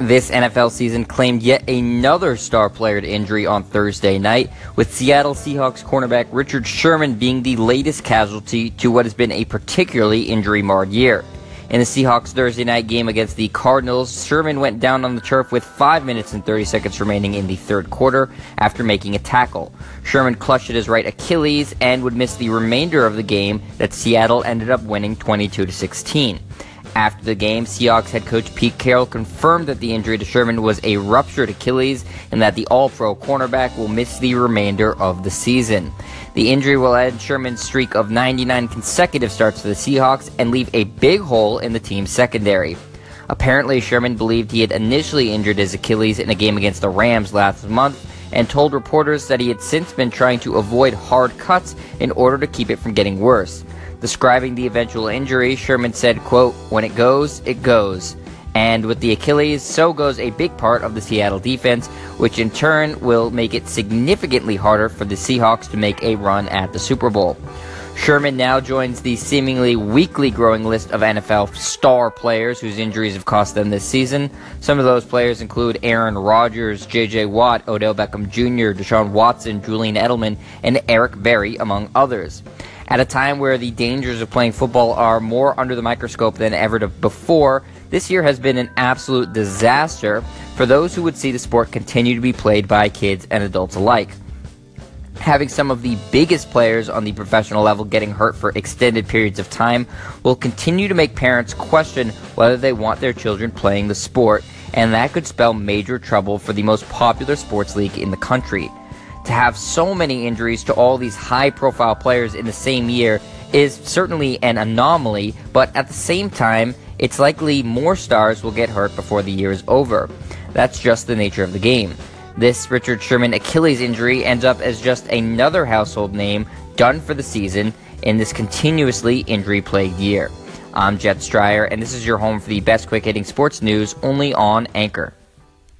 This NFL season claimed yet another star player to injury on Thursday night, with Seattle Seahawks cornerback Richard Sherman being the latest casualty to what has been a particularly injury marred year. In the Seahawks Thursday night game against the Cardinals, Sherman went down on the turf with 5 minutes and 30 seconds remaining in the third quarter after making a tackle. Sherman clutched at his right Achilles and would miss the remainder of the game that Seattle ended up winning 22 16. After the game, Seahawks head coach Pete Carroll confirmed that the injury to Sherman was a ruptured Achilles and that the All Pro cornerback will miss the remainder of the season. The injury will end Sherman's streak of 99 consecutive starts for the Seahawks and leave a big hole in the team's secondary. Apparently, Sherman believed he had initially injured his Achilles in a game against the Rams last month and told reporters that he had since been trying to avoid hard cuts in order to keep it from getting worse. Describing the eventual injury, Sherman said, quote, When it goes, it goes. And with the Achilles, so goes a big part of the Seattle defense, which in turn will make it significantly harder for the Seahawks to make a run at the Super Bowl. Sherman now joins the seemingly weekly growing list of NFL star players whose injuries have cost them this season. Some of those players include Aaron Rodgers, J.J. Watt, Odell Beckham Jr., Deshaun Watson, Julian Edelman, and Eric Berry, among others. At a time where the dangers of playing football are more under the microscope than ever before, this year has been an absolute disaster for those who would see the sport continue to be played by kids and adults alike. Having some of the biggest players on the professional level getting hurt for extended periods of time will continue to make parents question whether they want their children playing the sport, and that could spell major trouble for the most popular sports league in the country to have so many injuries to all these high profile players in the same year is certainly an anomaly, but at the same time, it's likely more stars will get hurt before the year is over. That's just the nature of the game. This Richard Sherman Achilles injury ends up as just another household name done for the season in this continuously injury plagued year. I'm Jet Stryer, and this is your home for the best quick hitting sports news only on Anchor.